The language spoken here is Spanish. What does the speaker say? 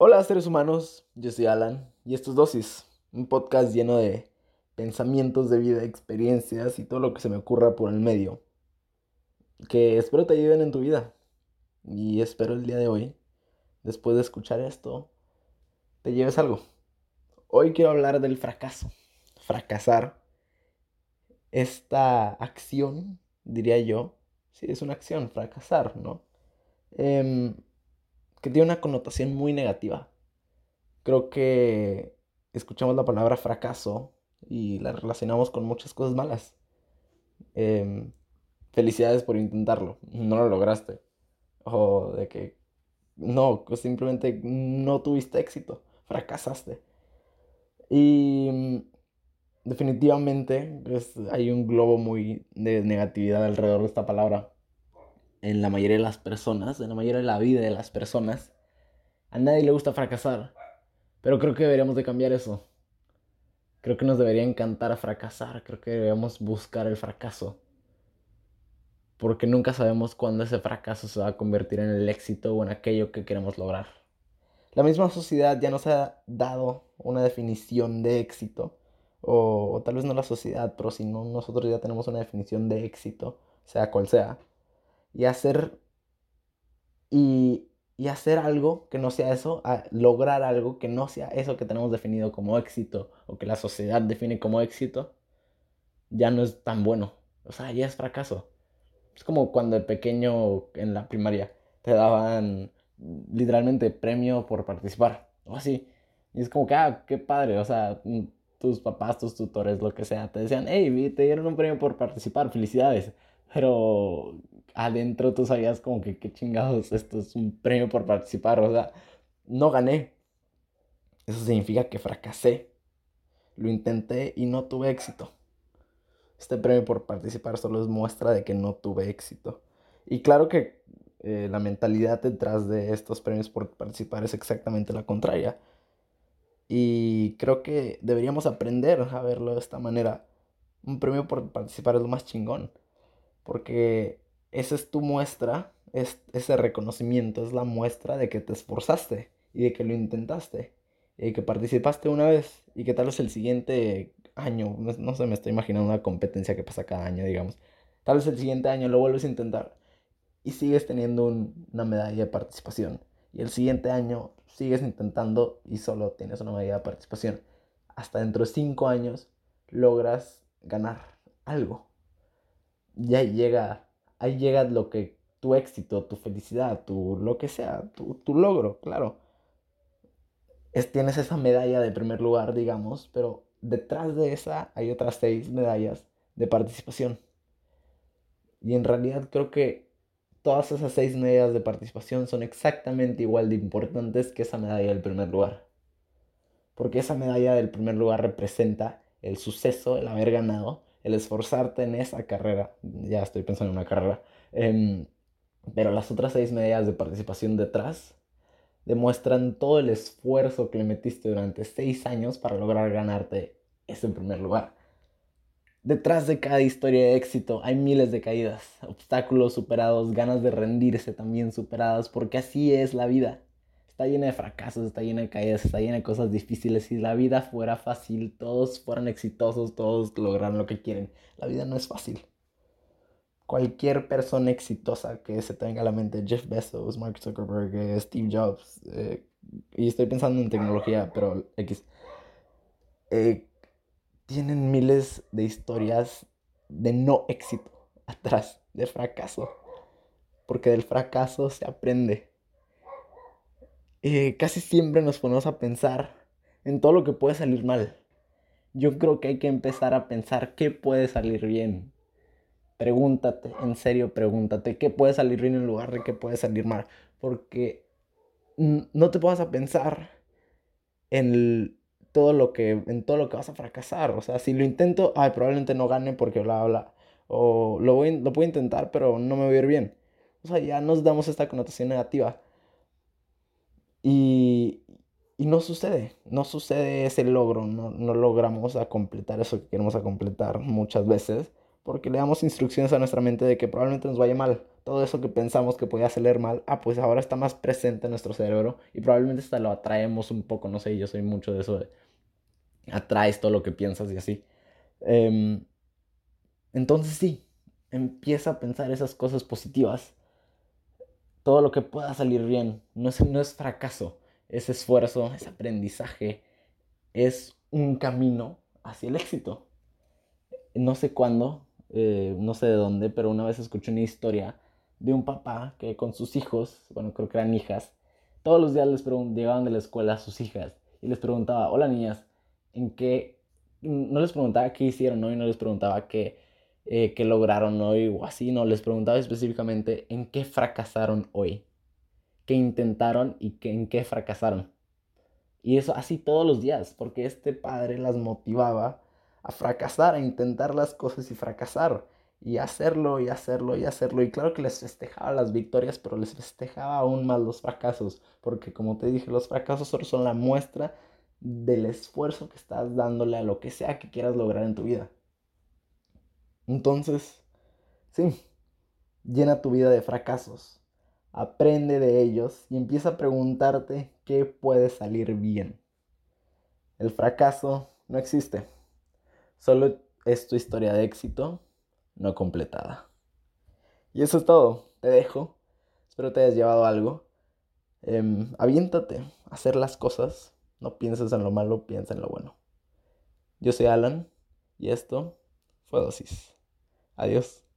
Hola seres humanos, yo soy Alan y esto es Dosis, un podcast lleno de pensamientos de vida, experiencias y todo lo que se me ocurra por el medio, que espero te ayuden en tu vida. Y espero el día de hoy, después de escuchar esto, te lleves algo. Hoy quiero hablar del fracaso, fracasar, esta acción, diría yo, sí, es una acción, fracasar, ¿no? Em, que tiene una connotación muy negativa. Creo que escuchamos la palabra fracaso y la relacionamos con muchas cosas malas. Em, felicidades por intentarlo, no lo lograste. O de que no, simplemente no tuviste éxito, fracasaste. Y mm, definitivamente pues, hay un globo muy de negatividad alrededor de esta palabra en la mayoría de las personas, en la mayoría de la vida de las personas. A nadie le gusta fracasar, pero creo que deberíamos de cambiar eso. Creo que nos debería encantar fracasar, creo que deberíamos buscar el fracaso. Porque nunca sabemos cuándo ese fracaso se va a convertir en el éxito o en aquello que queremos lograr. La misma sociedad ya nos ha dado una definición de éxito, o, o tal vez no la sociedad, pero si no, nosotros ya tenemos una definición de éxito, sea cual sea y hacer y, y, hacer algo que no sea eso, lograr algo que no sea eso que tenemos definido como éxito o que la sociedad define como éxito, ya no es tan bueno. O sea, ya es fracaso. Es como cuando de pequeño en la primaria te daban literalmente premio por participar o así. Y es como que, ah, qué padre, o sea, tus papás, tus tutores, lo que sea, te decían, hey, te dieron un premio por participar, felicidades. Pero adentro tú sabías como que qué chingados, esto es un premio por participar, o sea, no gané. Eso significa que fracasé. Lo intenté y no tuve éxito. Este premio por participar solo es muestra de que no tuve éxito. Y claro que eh, la mentalidad detrás de estos premios por participar es exactamente la contraria. Y creo que deberíamos aprender a verlo de esta manera. Un premio por participar es lo más chingón. Porque esa es tu muestra, es, ese reconocimiento es la muestra de que te esforzaste y de que lo intentaste y que participaste una vez y que tal vez el siguiente año, no, sé, me estoy imaginando una competencia que pasa cada año, digamos, tal vez el siguiente año lo vuelves a intentar y sigues teniendo una medalla de participación y el siguiente año sigues intentando y solo tienes una medalla de participación. Hasta dentro de cinco años logras ganar algo. Ya llega ahí llega lo que tu éxito, tu felicidad, tu lo que sea, tu, logro, claro. Es, tienes esa medalla de primer lugar, digamos, pero detrás de esa hay otras seis medallas de participación. Y en realidad creo que todas esas seis medallas de participación son exactamente igual de importantes que esa medalla del primer lugar. Porque esa medalla del primer lugar representa el suceso, el haber ganado, el esforzarte en esa carrera, ya estoy pensando en una carrera, em, pero las otras seis medallas de participación detrás demuestran todo el esfuerzo que le metiste durante seis años para lograr ganarte ese primer lugar. Detrás de cada historia de éxito hay miles de caídas, obstáculos superados, ganas de rendirse también superadas, porque así es la vida está llena de fracasos, está llena de caídas, está llena de cosas difíciles. Si la vida fuera fácil, todos fueran exitosos, todos lograran lo que quieren. La vida no es fácil. Cualquier persona exitosa que se tenga a la mente, Jeff Bezos, Mark Zuckerberg, eh, Steve Jobs, eh, y estoy pensando en tecnología, pero X, eh, tienen miles de historias de no éxito atrás, de fracaso. Porque del fracaso se aprende eh, casi siempre nos ponemos a pensar en todo lo que puede salir mal. Yo creo que hay que empezar a pensar qué puede salir bien. Pregúntate, en serio, pregúntate qué puede salir bien en lugar de qué puede salir mal. Porque no te pongas a pensar en todo lo que en todo lo que vas a fracasar. O sea, si lo intento, ay, probablemente no gane porque bla, bla. O lo voy, lo puedo intentar, pero no me voy a ir bien. O sea, ya nos damos esta connotación negativa. Y, y no sucede, no sucede ese logro, no, no logramos a completar eso que queremos a completar muchas veces porque le damos instrucciones a nuestra mente de que probablemente nos vaya mal. Todo eso que pensamos que podía salir mal, ah, pues ahora está más presente en nuestro cerebro y probablemente hasta lo atraemos un poco, no sé, yo soy mucho de eso atraes todo lo que piensas y así. Em, entonces sí, empieza a pensar esas cosas positivas. Todo lo que pueda salir bien, no es, no es fracaso, es esfuerzo, es aprendizaje, es un camino hacia el éxito. No sé cuándo, eh, no sé de dónde, pero una vez escuché una historia de un papá que con sus hijos, bueno, creo que eran hijas, todos los días les llegaban de la escuela a sus hijas y les preguntaba, hola niñas, ¿en qué? No les preguntaba qué hicieron hoy, no les preguntaba qué, eh, qué lograron hoy o así, no, les preguntaba específicamente en qué fracasaron hoy, qué intentaron y qué, en qué fracasaron. Y eso así todos los días, porque este padre las motivaba a fracasar, a intentar las cosas y fracasar. Y hacerlo y hacerlo y hacerlo. Y claro que les festejaba las victorias, pero les festejaba aún más los fracasos. Porque como te dije, los fracasos solo son la muestra del esfuerzo que estás dándole a lo que sea que quieras lograr en tu vida. Entonces, sí, llena tu vida de fracasos. Aprende de ellos y empieza a preguntarte qué puede salir bien. El fracaso no existe. Solo es tu historia de éxito no completada. Y eso es todo. Te dejo. Espero te hayas llevado algo. Eh, aviéntate a hacer las cosas. No pienses en lo malo, piensa en lo bueno. Yo soy Alan y esto fue Dosis. Adiós.